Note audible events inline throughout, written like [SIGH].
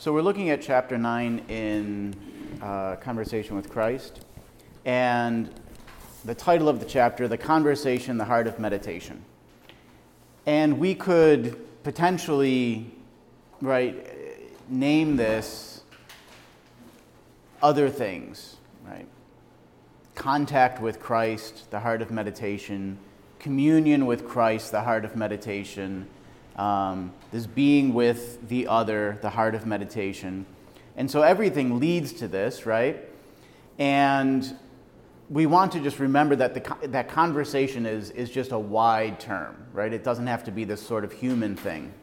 So we're looking at chapter 9 in uh, Conversation with Christ. And the title of the chapter, The Conversation, the Heart of Meditation. And we could potentially, right, name this other things, right? Contact with Christ, the heart of meditation, communion with Christ, the heart of meditation, um, this being with the other, the heart of meditation. And so everything leads to this, right? And we want to just remember that the, that conversation is, is just a wide term, right? It doesn't have to be this sort of human thing.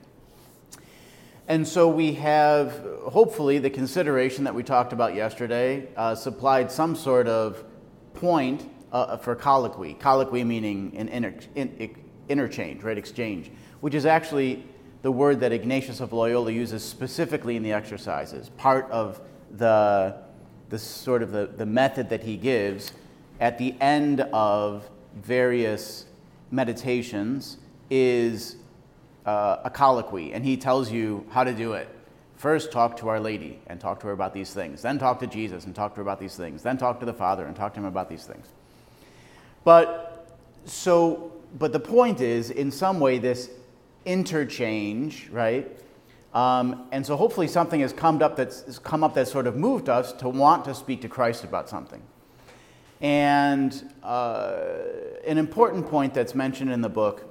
And so we have, hopefully, the consideration that we talked about yesterday uh, supplied some sort of point uh, for colloquy. Colloquy meaning an inter- in, interchange, right? Exchange, which is actually the word that Ignatius of Loyola uses specifically in the exercises, part of the, the sort of the, the method that he gives at the end of various meditations is uh, a colloquy, and he tells you how to do it. First, talk to Our Lady and talk to her about these things. Then, talk to Jesus and talk to her about these things. Then, talk to the Father and talk to him about these things. But so, but the point is, in some way, this interchange, right? Um, and so, hopefully, something has come up that's come up that sort of moved us to want to speak to Christ about something. And uh, an important point that's mentioned in the book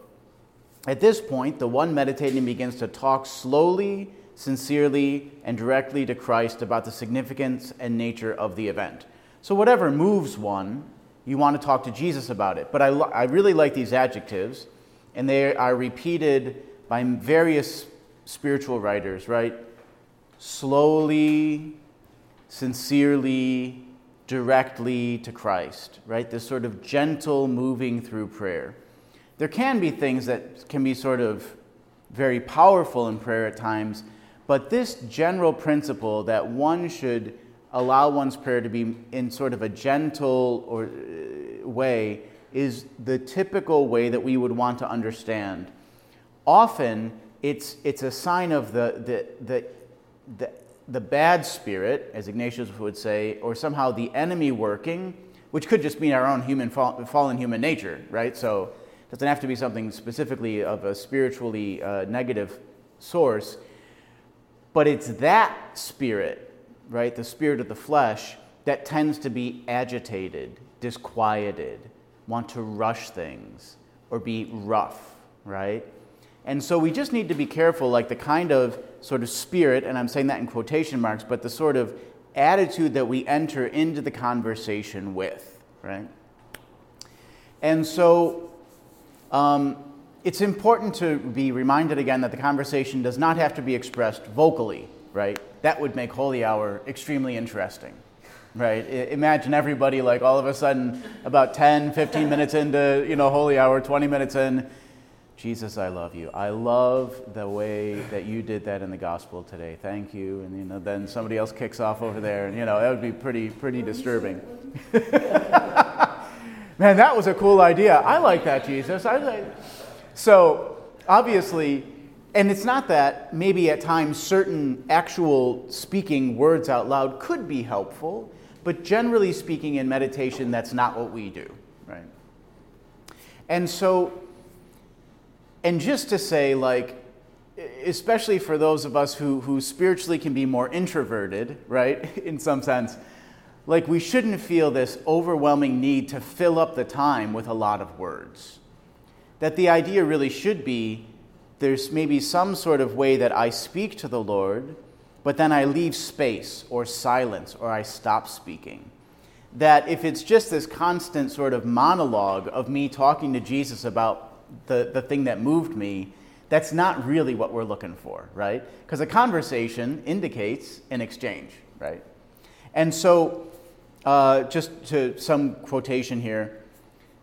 at this point, the one meditating begins to talk slowly, sincerely, and directly to Christ about the significance and nature of the event. So, whatever moves one, you want to talk to Jesus about it. But I, I really like these adjectives, and they are repeated by various spiritual writers, right? Slowly, sincerely, directly to Christ, right? This sort of gentle moving through prayer. There can be things that can be sort of very powerful in prayer at times, but this general principle that one should allow one's prayer to be in sort of a gentle or uh, way is the typical way that we would want to understand. Often it's, it's a sign of the, the, the, the the bad spirit, as Ignatius would say, or somehow the enemy working, which could just mean our own human fallen human nature, right? So it doesn't have to be something specifically of a spiritually uh, negative source, but it's that spirit, right, the spirit of the flesh, that tends to be agitated, disquieted, want to rush things, or be rough, right? And so we just need to be careful, like the kind of sort of spirit, and I'm saying that in quotation marks, but the sort of attitude that we enter into the conversation with, right? And so um, it's important to be reminded again that the conversation does not have to be expressed vocally, right? That would make Holy Hour extremely interesting, right? Imagine everybody like all of a sudden about 10, 15 minutes into, you know, Holy Hour, 20 minutes in, Jesus, I love you. I love the way that you did that in the gospel today. Thank you. And you know, then somebody else kicks off over there, and you know, that would be pretty pretty disturbing. [LAUGHS] Man, that was a cool idea. I like that, Jesus. I like. So obviously, and it's not that maybe at times certain actual speaking words out loud could be helpful, but generally speaking, in meditation, that's not what we do, right? And so and just to say, like, especially for those of us who, who spiritually can be more introverted, right, [LAUGHS] in some sense, like we shouldn't feel this overwhelming need to fill up the time with a lot of words. That the idea really should be there's maybe some sort of way that I speak to the Lord, but then I leave space or silence or I stop speaking. That if it's just this constant sort of monologue of me talking to Jesus about the, the thing that moved me, that's not really what we're looking for, right? Because a conversation indicates an exchange, right? And so, uh, just to some quotation here,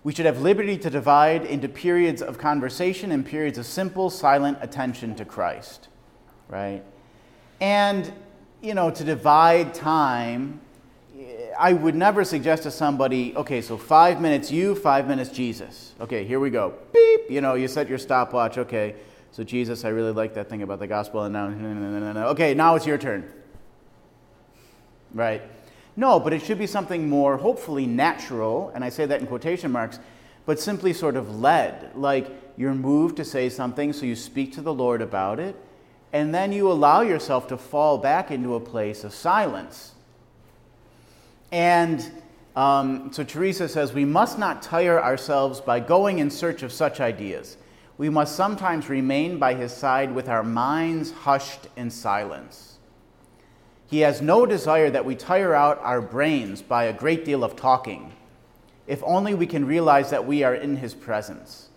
we should have liberty to divide into periods of conversation and periods of simple, silent attention to Christ, right? And, you know, to divide time I would never suggest to somebody, okay, so five minutes you, five minutes Jesus. Okay, here we go. Beep. You know, you set your stopwatch. Okay, So, Jesus, I really like that thing about the gospel, and now, okay, now it's your turn. Right? No, but it should be something more, hopefully, natural, and I say that in quotation marks, but simply sort of led. Like you're moved to say something, so you speak to the Lord about it, and then you allow yourself to fall back into a place of silence. And um, so Teresa says, we must not tire ourselves by going in search of such ideas we must sometimes remain by his side with our minds hushed in silence. He has no desire that we tire out our brains by a great deal of talking, if only we can realize that we are in his presence.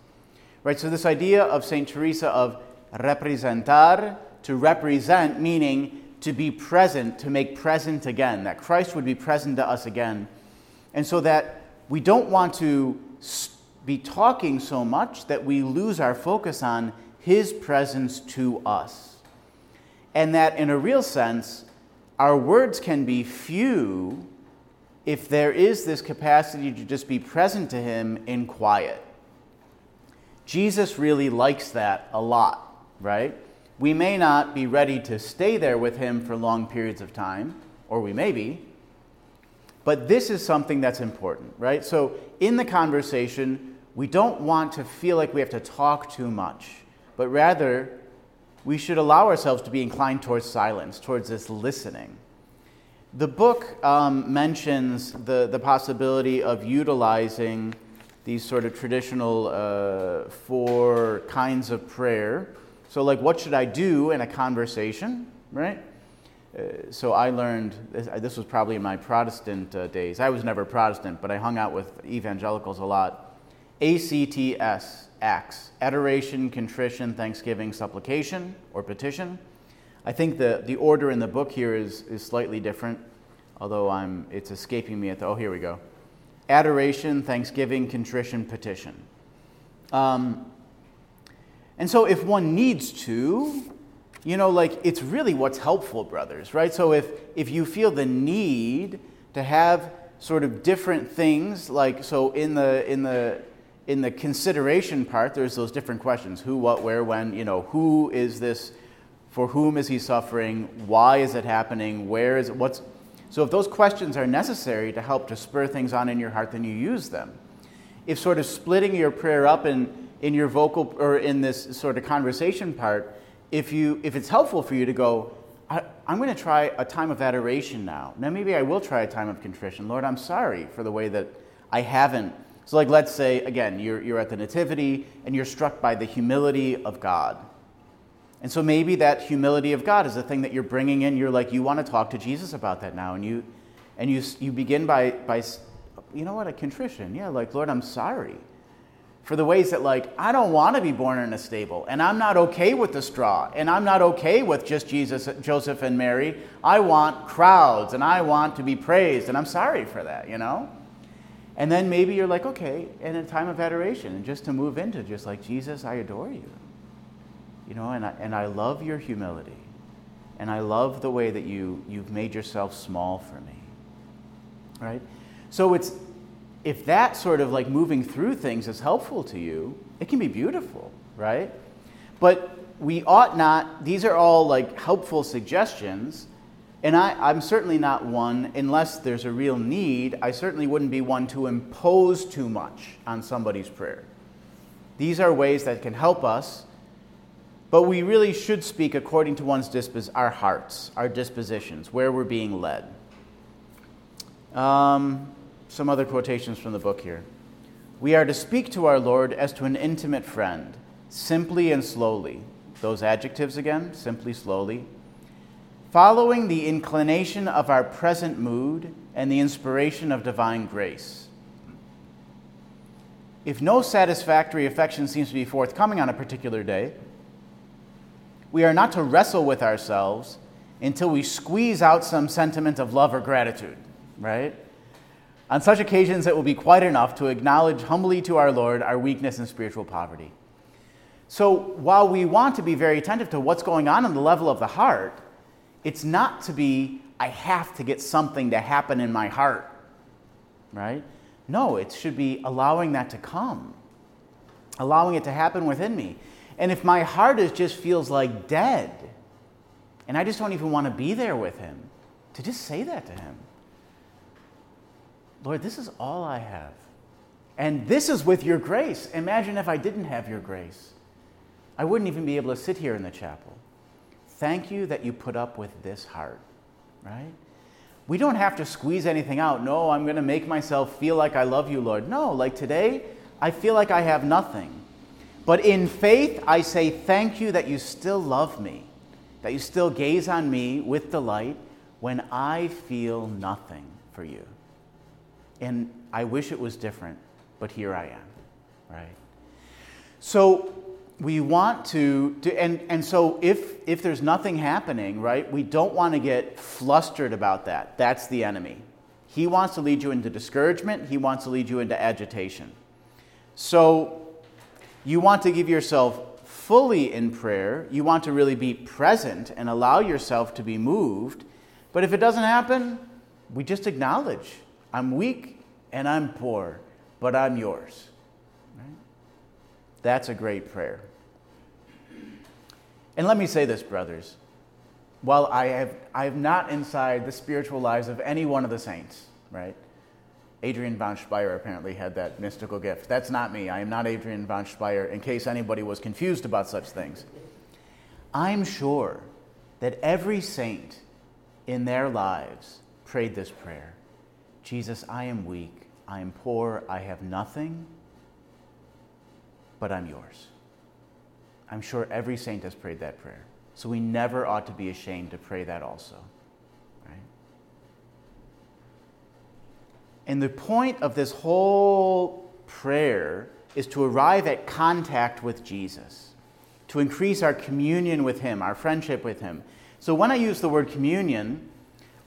Right? So, this idea of St. Teresa of representar, to represent, meaning to be present, to make present again, that Christ would be present to us again. And so that we don't want to be talking so much that we lose our focus on His presence to us. And that, in a real sense, our words can be few if there is this capacity to just be present to Him in quiet. Jesus really likes that a lot, right? We may not be ready to stay there with Him for long periods of time, or we may be, but this is something that's important, right? So, in the conversation, we don't want to feel like we have to talk too much, but rather we should allow ourselves to be inclined towards silence, towards this listening. The book um, mentions the, the possibility of utilizing these sort of traditional uh, four kinds of prayer. So, like, what should I do in a conversation, right? Uh, so I learned this, this, was probably in my Protestant uh, days. I was never Protestant, but I hung out with evangelicals a lot. ACTS, acts, adoration, contrition, thanksgiving, supplication, or petition. I think the, the order in the book here is, is slightly different, although I'm, it's escaping me at the, oh, here we go. Adoration, thanksgiving, contrition, petition. Um, and so if one needs to, you know, like it's really what's helpful, brothers, right? So if, if you feel the need to have sort of different things, like, so in the, in the, in the consideration part, there's those different questions who, what, where, when, you know, who is this, for whom is he suffering, why is it happening, where is it, what's. So if those questions are necessary to help to spur things on in your heart, then you use them. If sort of splitting your prayer up in, in your vocal or in this sort of conversation part, if, you, if it's helpful for you to go, I, am going to try a time of adoration now. Now, maybe I will try a time of contrition. Lord, I'm sorry for the way that I haven't so, like, let's say, again, you're, you're at the Nativity and you're struck by the humility of God. And so maybe that humility of God is the thing that you're bringing in. You're like, you want to talk to Jesus about that now. And you, and you, you begin by, by, you know what, a contrition. Yeah, like, Lord, I'm sorry for the ways that, like, I don't want to be born in a stable. And I'm not okay with the straw. And I'm not okay with just Jesus, Joseph, and Mary. I want crowds and I want to be praised. And I'm sorry for that, you know? And then maybe you're like, okay, in a time of adoration, and just to move into just like, Jesus, I adore you. You know, and I, and I love your humility. And I love the way that you, you've made yourself small for me. Right? So it's, if that sort of like moving through things is helpful to you, it can be beautiful, right? But we ought not, these are all like helpful suggestions and I, am certainly not one, unless there's a real need, I certainly wouldn't be one to impose too much on somebody's prayer. These are ways that can help us, but we really should speak according to one's dispos- our hearts, our dispositions, where we're being led. Um, some other quotations from the book here. We are to speak to our Lord as to an intimate friend, simply and slowly. Those adjectives again, simply, slowly following the inclination of our present mood and the inspiration of divine grace. If no satisfactory affection seems to be forthcoming on a particular day, we are not to wrestle with ourselves until we squeeze out some sentiment of love or gratitude, right? On such occasions, it will be quite enough to acknowledge humbly to our Lord our weakness and spiritual poverty. So, while we want to be very attentive to what's going on in the level of the heart, it's not to be, I have to get something to happen in my heart, right? No, it should be allowing that to come, allowing it to happen within me. And if my heart is just feels like dead, and I just don't even want to be there with him, to just say that to him. Lord, this is all I have. And this is with your grace. Imagine if I didn't have your grace. I wouldn't even be able to sit here in the chapel. Thank you that you put up with this heart, right? We don't have to squeeze anything out. No, I'm going to make myself feel like I love you, Lord. No, like today, I feel like I have nothing. But in faith, I say thank you that you still love me, that you still gaze on me with delight when I feel nothing for you. And I wish it was different, but here I am, right? So we want to, to and, and so if, if there's nothing happening, right, we don't want to get flustered about that. That's the enemy. He wants to lead you into discouragement, he wants to lead you into agitation. So you want to give yourself fully in prayer. You want to really be present and allow yourself to be moved. But if it doesn't happen, we just acknowledge I'm weak and I'm poor, but I'm yours. That's a great prayer. And let me say this, brothers. While I have, I have not inside the spiritual lives of any one of the saints, right? Adrienne von Speyr apparently had that mystical gift. That's not me. I am not Adrienne von Speyr, in case anybody was confused about such things. I'm sure that every saint in their lives prayed this prayer Jesus, I am weak, I am poor, I have nothing, but I'm yours. I'm sure every saint has prayed that prayer. So we never ought to be ashamed to pray that also. Right? And the point of this whole prayer is to arrive at contact with Jesus, to increase our communion with Him, our friendship with Him. So when I use the word communion,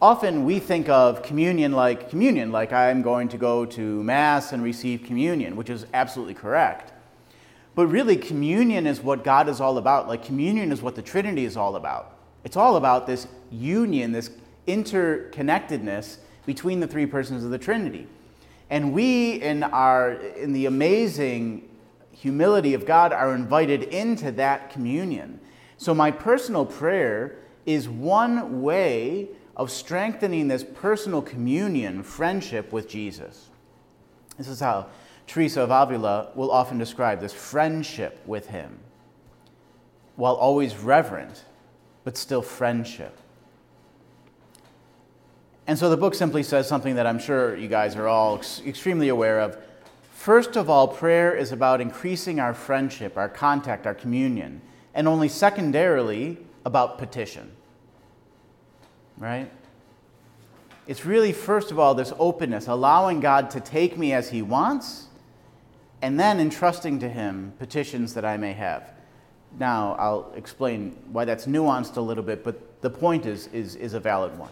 often we think of communion like communion, like I'm going to go to Mass and receive communion, which is absolutely correct. But really, communion is what God is all about. Like, communion is what the Trinity is all about. It's all about this union, this interconnectedness between the three persons of the Trinity. And we, in, our, in the amazing humility of God, are invited into that communion. So, my personal prayer is one way of strengthening this personal communion, friendship with Jesus. This is how Teresa of Avila will often describe this friendship with Him, while always reverent, but still friendship. And so the book simply says something that I'm sure you guys are all ex- extremely aware of. First of all, prayer is about increasing our friendship, our contact, our communion, and only secondarily about petition. Right? It's really, first of all, this openness, allowing God to take me as He wants, and then entrusting to Him petitions that I may have. Now, I'll explain why that's nuanced a little bit, but the point is, is, is a valid one.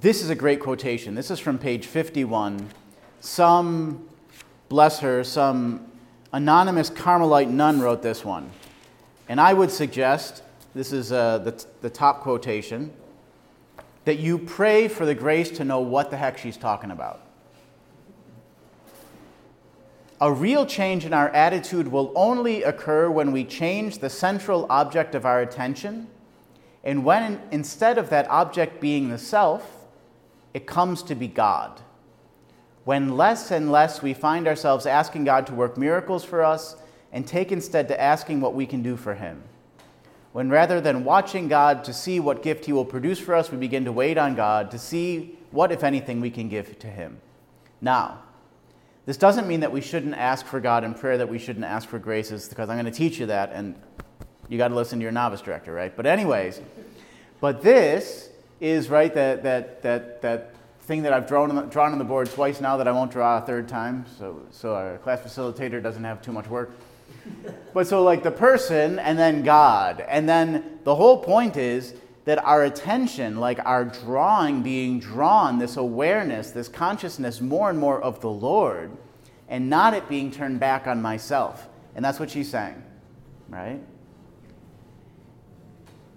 This is a great quotation. This is from page 51. Some, bless her, some anonymous Carmelite nun wrote this one. And I would suggest, this is uh, the, the top quotation, that you pray for the grace to know what the heck she's talking about. A real change in our attitude will only occur when we change the central object of our attention, and when instead of that object being the self, it comes to be God. When less and less we find ourselves asking God to work miracles for us and take instead to asking what we can do for Him. When rather than watching God to see what gift He will produce for us, we begin to wait on God to see what, if anything, we can give to Him. Now, this doesn't mean that we shouldn't ask for God in prayer, that we shouldn't ask for graces, because I'm going to teach you that, and you got to listen to your novice director, right? But, anyways, but this is, right, that, that, that, that thing that I've drawn on, the, drawn on the board twice now that I won't draw a third time, so, so our class facilitator doesn't have too much work. But so, like the person and then God. And then the whole point is that our attention, like our drawing, being drawn, this awareness, this consciousness more and more of the Lord, and not it being turned back on myself. And that's what she's saying, right?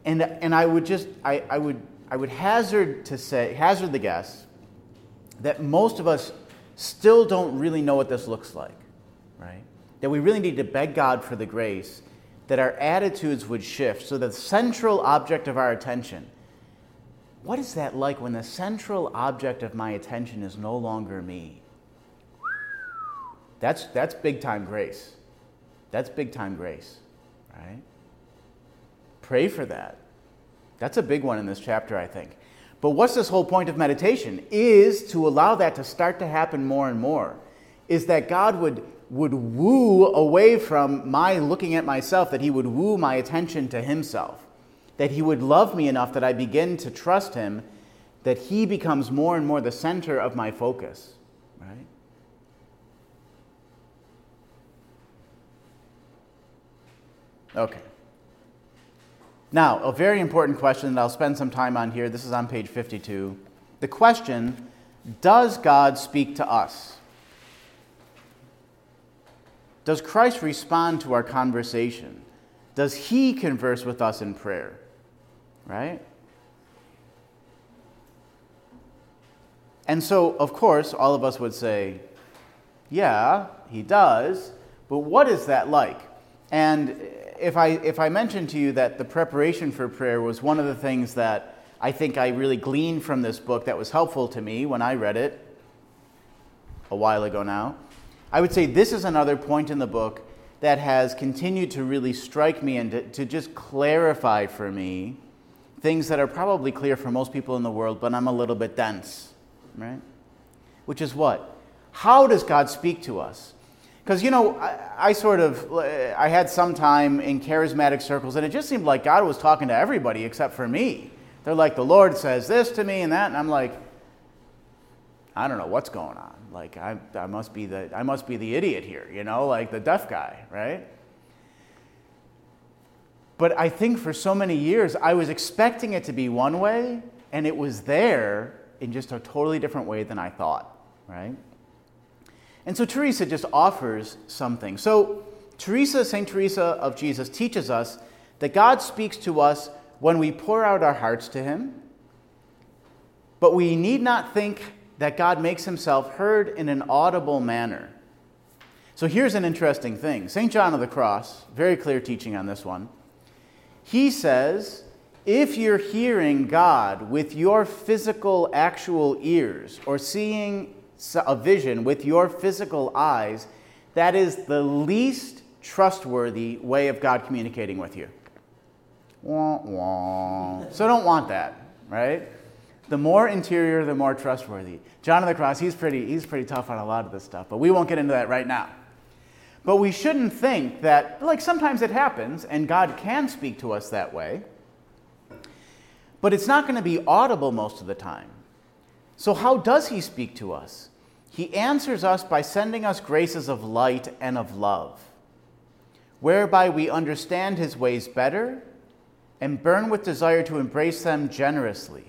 And, and I would just, I, I would I would hazard to say, hazard the guess, that most of us still don't really know what this looks like? That we really need to beg God for the grace that our attitudes would shift. So, the central object of our attention, what is that like when the central object of my attention is no longer me? That's, that's big time grace. That's big time grace, right? Pray for that. That's a big one in this chapter, I think. But what's this whole point of meditation? Is to allow that to start to happen more and more. Is that God would, would woo away from my looking at myself, that He would woo my attention to Himself, that He would love me enough that I begin to trust Him, that He becomes more and more the center of my focus, right? Okay. Now, a very important question that I'll spend some time on here. This is on page 52. The question Does God speak to us? Does Christ respond to our conversation? Does he converse with us in prayer? Right? And so, of course, all of us would say, yeah, he does, but what is that like? And if I, if I mentioned to you that the preparation for prayer was one of the things that I think I really gleaned from this book that was helpful to me when I read it a while ago now, I would say this is another point in the book that has continued to really strike me and to, to just clarify for me things that are probably clear for most people in the world, but I'm a little bit dense, right? Which is what? How does God speak to us? Because, you know, I, I, sort of, I had some time in charismatic circles, and it just seemed like God was talking to everybody except for me. They're like, the Lord says this to me and that, and I'm like, I don't know what's going on. Like, I, I, must be the, I must be the idiot here, you know, like the deaf guy, right? But I think for so many years, I was expecting it to be one way, and it was there in just a totally different way than I thought, right? And so Teresa just offers something. So Teresa, St. Teresa of Jesus, teaches us that God speaks to us when we pour out our hearts to Him, but we need not think that God makes Himself heard in an audible manner. So here's an interesting thing St. John of the Cross, very clear teaching on this one. He says, if you're hearing God with your physical, actual ears, or seeing a vision with your physical eyes, that is the least trustworthy way of God communicating with you. Wah, wah. So don't want that, right? The more interior, the more trustworthy. John of the Cross, he's pretty, he's pretty tough on a lot of this stuff, but we won't get into that right now. But we shouldn't think that, like, sometimes it happens and God can speak to us that way, but it's not going to be audible most of the time. So, how does he speak to us? He answers us by sending us graces of light and of love, whereby we understand his ways better and burn with desire to embrace them generously.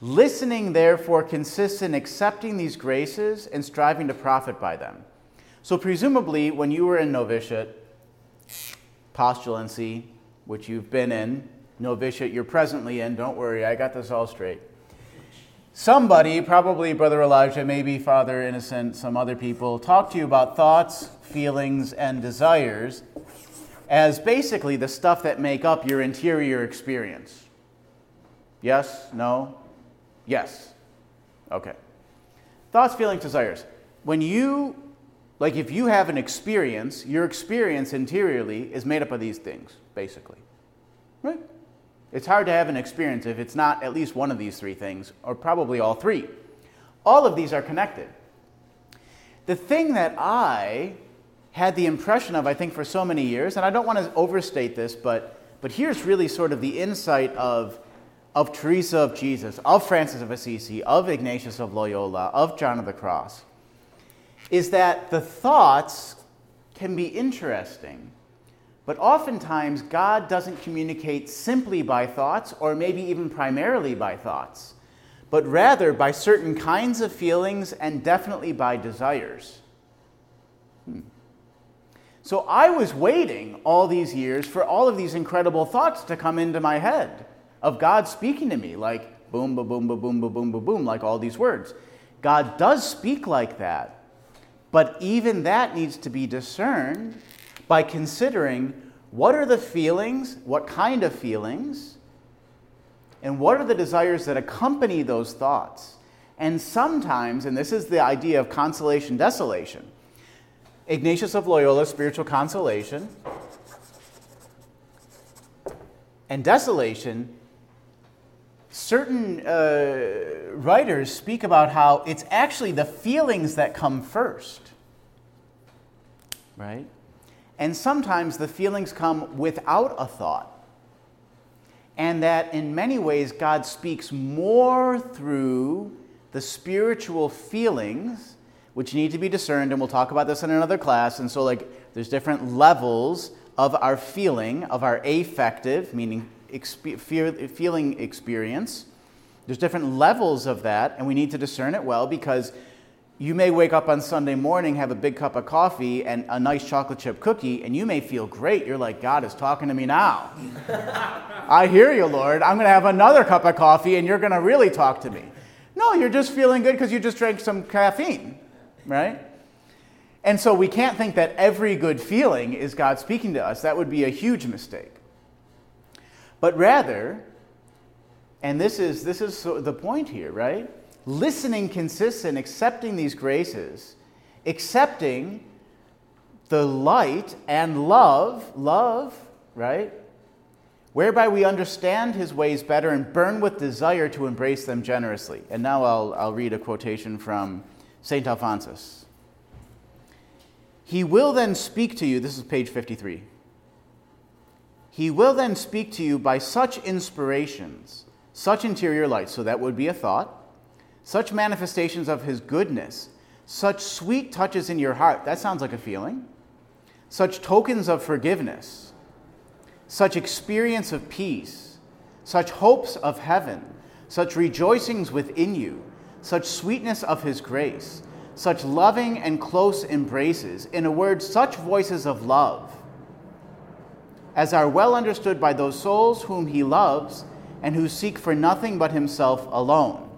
Listening, therefore, consists in accepting these graces and striving to profit by them. So, presumably, when you were in novitiate, postulancy, which you've been in, novitiate you're presently in, don't worry, I got this all straight somebody, probably Brother Elijah, maybe Father Innocent, some other people, talk to you about thoughts, feelings, and desires as basically the stuff that make up your interior experience. Yes? No? Yes. Okay. Thoughts, feelings, desires. When you, like if you have an experience, your experience interiorly is made up of these things, basically. Right? It's hard to have an experience if it's not at least one of these three things, or probably all three. All of these are connected. The thing that I had the impression of, I think, for so many years, and I don't want to overstate this, but, but here's really sort of the insight of, of Teresa of Jesus, of Francis of Assisi, of Ignatius of Loyola, of John of the Cross, is that the thoughts can be interesting but oftentimes, God doesn't communicate simply by thoughts, or maybe even primarily by thoughts, but rather by certain kinds of feelings and definitely by desires. Hmm. So I was waiting all these years for all of these incredible thoughts to come into my head of God speaking to me, like boom, ba, boom, ba, boom, ba, boom, ba, boom, like all these words. God does speak like that, But even that needs to be discerned by considering what are the feelings, what kind of feelings, and what are the desires that accompany those thoughts. And sometimes, and this is the idea of consolation desolation, Ignatius of Loyola, spiritual consolation, and desolation, certain uh, writers speak about how it's actually the feelings that come first, right? And sometimes the feelings come without a thought. And that in many ways, God speaks more through the spiritual feelings, which need to be discerned. And we'll talk about this in another class. And so, like, there's different levels of our feeling, of our affective, meaning exp- feeling experience. There's different levels of that, and we need to discern it well because you may wake up on Sunday morning, have a big cup of coffee and a nice chocolate chip cookie, and you may feel great. You're like, God is talking to me now. [LAUGHS] I hear you, Lord. I'm going to have another cup of coffee, and you're going to really talk to me. No, you're just feeling good because you just drank some caffeine, right? And so we can't think that every good feeling is God speaking to us. That would be a huge mistake. But rather, and this is, this is the point here, right? Listening consists in accepting these graces, accepting the light and love, love, right? Whereby we understand his ways better and burn with desire to embrace them generously. And now I'll, I'll read a quotation from St. Alphonsus. He will then speak to you, this is page 53. He will then speak to you by such inspirations, such interior light, so that would be a thought, such manifestations of his goodness, such sweet touches in your heart, that sounds like a feeling, such tokens of forgiveness, such experience of peace, such hopes of heaven, such rejoicings within you, such sweetness of his grace, such loving and close embraces, in a word, such voices of love, as are well understood by those souls whom he loves and who seek for nothing but himself alone.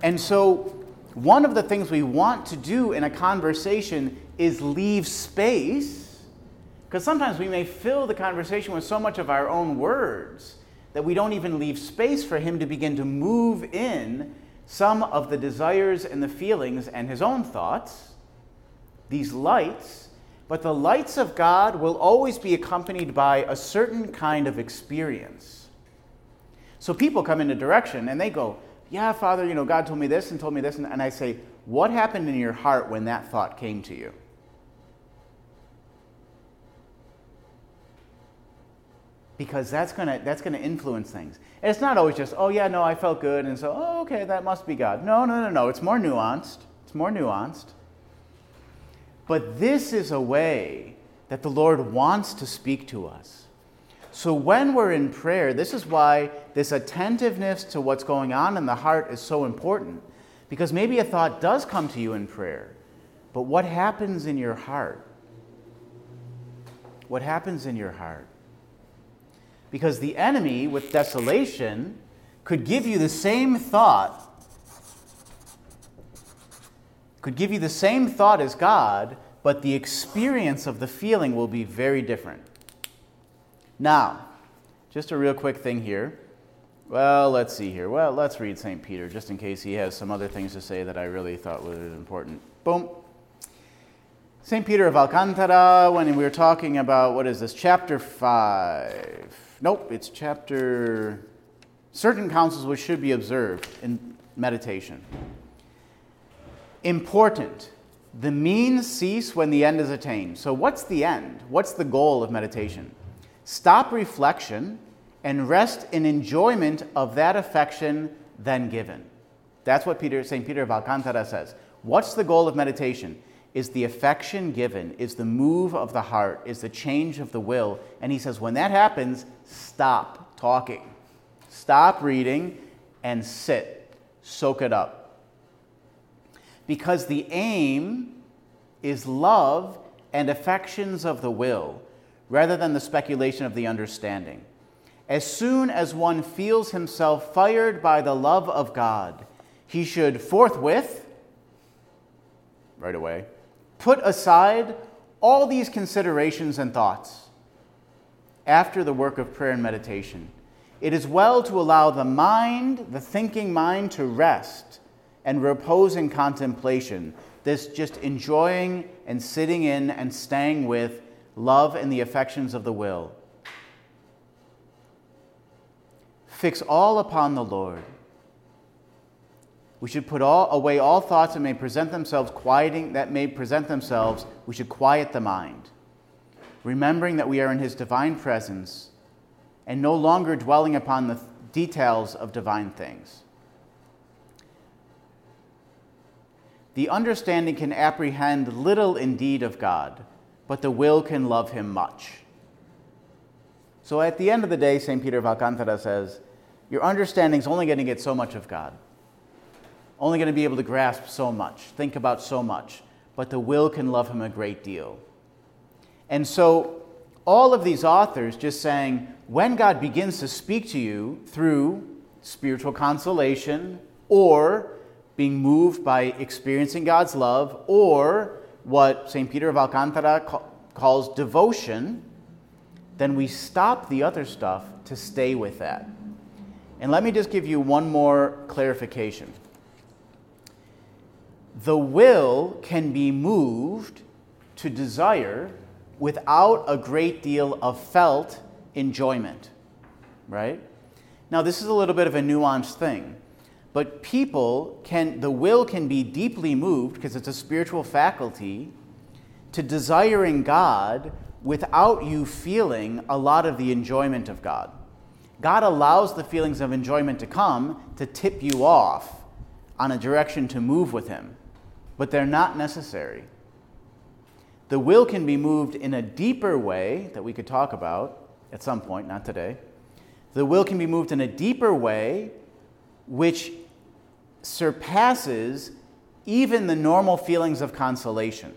And so, one of the things we want to do in a conversation is leave space, because sometimes we may fill the conversation with so much of our own words that we don't even leave space for him to begin to move in some of the desires and the feelings and his own thoughts, these lights, but the lights of God will always be accompanied by a certain kind of experience. So people come into direction and they go, Yeah, Father, you know, God told me this and told me this. And I say, What happened in your heart when that thought came to you? because that's going to that's going to influence things. And it's not always just, oh yeah, no, I felt good, and so, oh okay, that must be God. No, no, no, no. It's more nuanced. It's more nuanced. But this is a way that the Lord wants to speak to us. So when we're in prayer, this is why this attentiveness to what's going on in the heart is so important. Because maybe a thought does come to you in prayer, but what happens in your heart? What happens in your heart? Because the enemy, with desolation, could give you the same thought, could give you the same thought as God, but the experience of the feeling will be very different. Now, just a real quick thing here. Well, let's see here. Well, let's read St. Peter, just in case he has some other things to say that I really thought were important. Boom. St. Peter of Alcantara, when we were talking about, what is this, chapter 5. Nope, it's chapter. Certain counsels which should be observed in meditation. Important. The means cease when the end is attained. So, what's the end? What's the goal of meditation? Stop reflection and rest in enjoyment of that affection then given. That's what Peter, St. Peter of Alcantara says. What's the goal of meditation? is the affection given, is the move of the heart, is the change of the will. And he says, when that happens, stop talking, stop reading, and sit. Soak it up. Because the aim is love and affections of the will rather than the speculation of the understanding. As soon as one feels himself fired by the love of God, he should forthwith right away. Put aside all these considerations and thoughts after the work of prayer and meditation. It is well to allow the mind, the thinking mind, to rest and repose in contemplation, this just enjoying and sitting in and staying with love and the affections of the will. Fix all upon the Lord. We should put all, away all thoughts that may present themselves quieting that may present themselves. We should quiet the mind, remembering that we are in His divine presence and no longer dwelling upon the details of divine things. The understanding can apprehend little indeed of God, but the will can love Him much. So at the end of the day, St. Peter of Alcantara says, your understanding is only going to get so much of God, only going to be able to grasp so much, think about so much, but the will can love Him a great deal. And so, all of these authors just saying, when God begins to speak to you through spiritual consolation or being moved by experiencing God's love or what St. Peter of Alcantara calls devotion, then we stop the other stuff to stay with that. And let me just give you one more clarification. The will can be moved to desire without a great deal of felt enjoyment, right? Now, this is a little bit of a nuanced thing, but people can, the will can be deeply moved because it's a spiritual faculty to desiring God without you feeling a lot of the enjoyment of God. God allows the feelings of enjoyment to come to tip you off on a direction to move with Him, but they're not necessary. The will can be moved in a deeper way that we could talk about at some point, not today. The will can be moved in a deeper way which surpasses even the normal feelings of consolation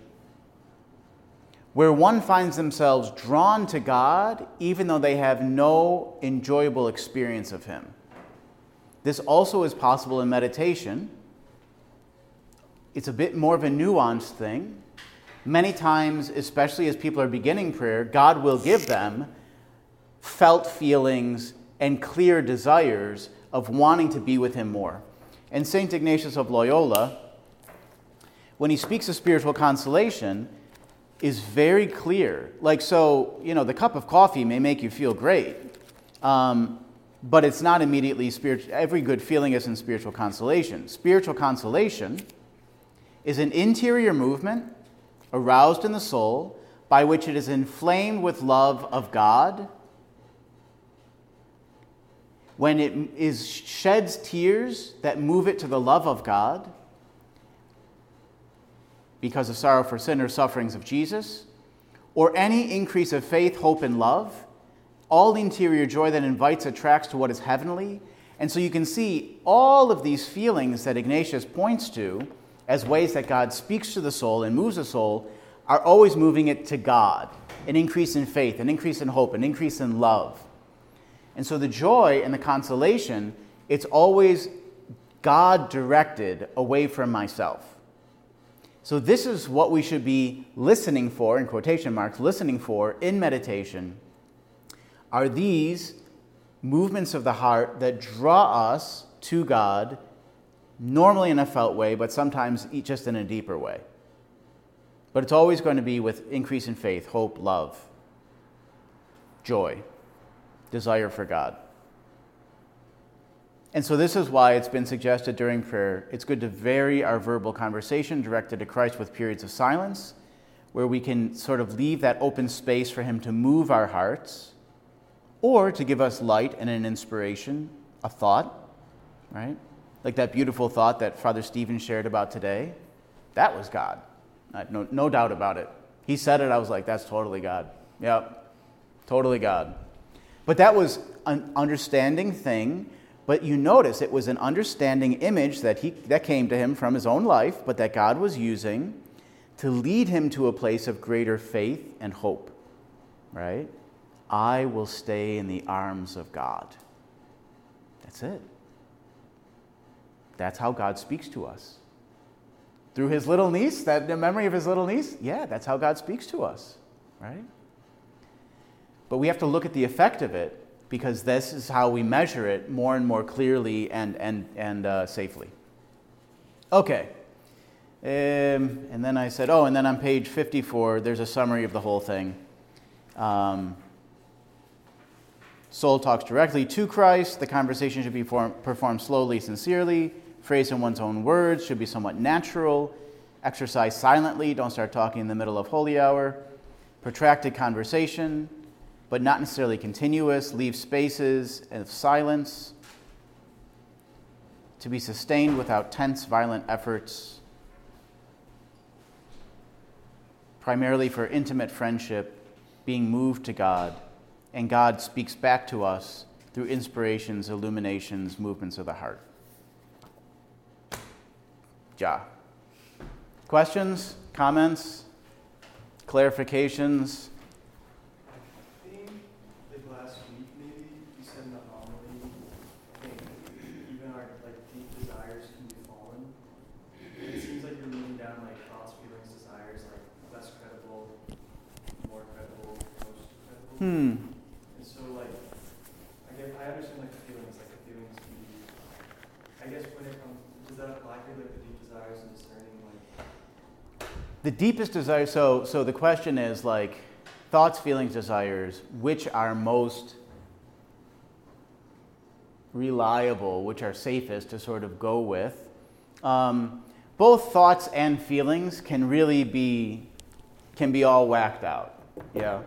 where one finds themselves drawn to God even though they have no enjoyable experience of Him. This also is possible in meditation. It's a bit more of a nuanced thing. Many times, especially as people are beginning prayer, God will give them felt feelings and clear desires of wanting to be with Him more. And St. Ignatius of Loyola, when he speaks of spiritual consolation, is very clear. Like, so, you know, the cup of coffee may make you feel great, um, but it's not immediately spiritual. Every good feeling is in spiritual consolation. Spiritual consolation is an interior movement aroused in the soul by which it is inflamed with love of God. When it is sheds tears that move it to the love of God, because of sorrow for sin or sufferings of Jesus, or any increase of faith, hope, and love, all interior joy that invites, attracts to what is heavenly. And so you can see all of these feelings that Ignatius points to as ways that God speaks to the soul and moves the soul are always moving it to God an increase in faith, an increase in hope, an increase in love. And so the joy and the consolation, it's always God directed away from myself. So, this is what we should be listening for, in quotation marks, listening for in meditation. Are these movements of the heart that draw us to God, normally in a felt way, but sometimes just in a deeper way? But it's always going to be with increase in faith, hope, love, joy, desire for God. And so, this is why it's been suggested during prayer it's good to vary our verbal conversation directed to Christ with periods of silence, where we can sort of leave that open space for Him to move our hearts, or to give us light and an inspiration, a thought, right? Like that beautiful thought that Father Stephen shared about today. That was God. No, no doubt about it. He said it, I was like, that's totally God. Yep, totally God. But that was an understanding thing but you notice it was an understanding image that, he, that came to him from his own life, but that God was using to lead him to a place of greater faith and hope. Right? I will stay in the arms of God. That's it. That's how God speaks to us. Through his little niece, that the memory of his little niece? Yeah, that's how God speaks to us, right? But we have to look at the effect of it because this is how we measure it more and more clearly and, and, and uh, safely. Okay. Um, and then I said, oh, and then on page 54, there's a summary of the whole thing. Um, soul talks directly to Christ. The conversation should be form, performed slowly, sincerely. Phrased in one's own words should be somewhat natural. Exercise silently. Don't start talking in the middle of holy hour. Protracted conversation but not necessarily continuous, leave spaces of silence to be sustained without tense, violent efforts, primarily for intimate friendship, being moved to God, and God speaks back to us through inspirations, illuminations, movements of the heart. Ja. Questions, comments, clarifications? Hmm. And so, like, I get, I understand like the feelings, like the feelings can be. I guess when it comes, does that apply to like the deep desires and discerning, like? The deepest desire. So, so the question is like, thoughts, feelings, desires. Which are most reliable? Which are safest to sort of go with? Um, both thoughts and feelings can really be can be all whacked out. Yeah.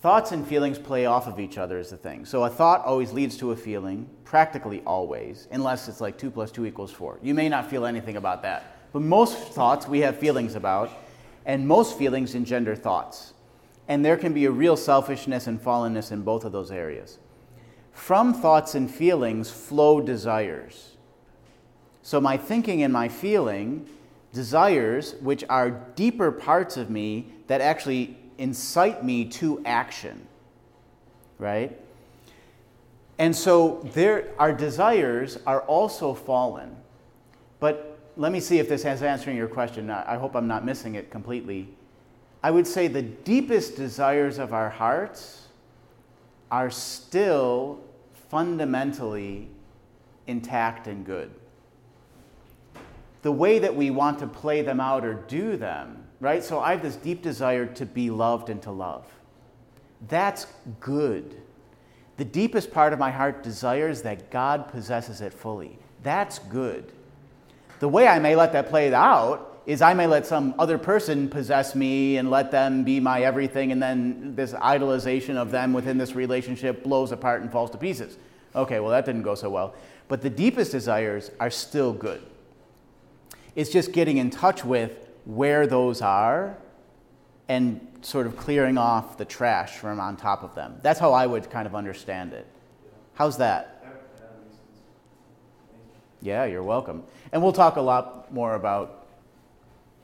Thoughts and feelings play off of each other is the thing. So a thought always leads to a feeling, practically always, unless it's like 2 plus 2 equals 4. You may not feel anything about that. But most thoughts we have feelings about, and most feelings engender thoughts. And there can be a real selfishness and fallenness in both of those areas. From thoughts and feelings flow desires. So my thinking and my feeling, desires, which are deeper parts of me that actually incite me to action, right? And so there, our desires are also fallen. But let me see if this is answering your question. I hope I'm not missing it completely. I would say the deepest desires of our hearts are still fundamentally intact and good. The way that we want to play them out or do them right? So I have this deep desire to be loved and to love. That's good. The deepest part of my heart desires that God possesses it fully. That's good. The way I may let that play out is I may let some other person possess me and let them be my everything, and then this idolization of them within this relationship blows apart and falls to pieces. Okay, well, that didn't go so well. But the deepest desires are still good. It's just getting in touch with where those are and sort of clearing off the trash from on top of them. That's how I would kind of understand it. How's that? Yeah, you're welcome. And we'll talk a lot more about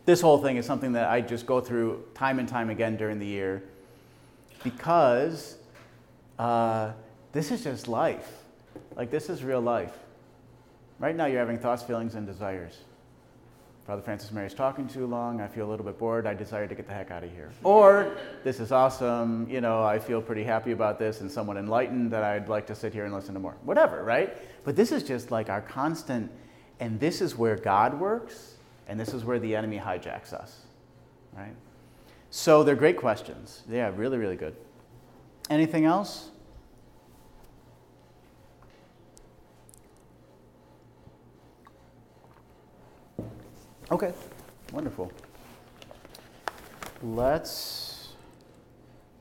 this whole thing is something that I just go through time and time again during the year because uh, this is just life. Like, this is real life. Right now, you're having thoughts, feelings, and desires. Father Francis Mary's talking too long. I feel a little bit bored. I desire to get the heck out of here. Or, this is awesome. You know, I feel pretty happy about this and somewhat enlightened that I'd like to sit here and listen to more. Whatever, right? But this is just like our constant, and this is where God works, and this is where the enemy hijacks us, right? So they're great questions. Yeah, really, really good. Anything else? Okay, wonderful. Let's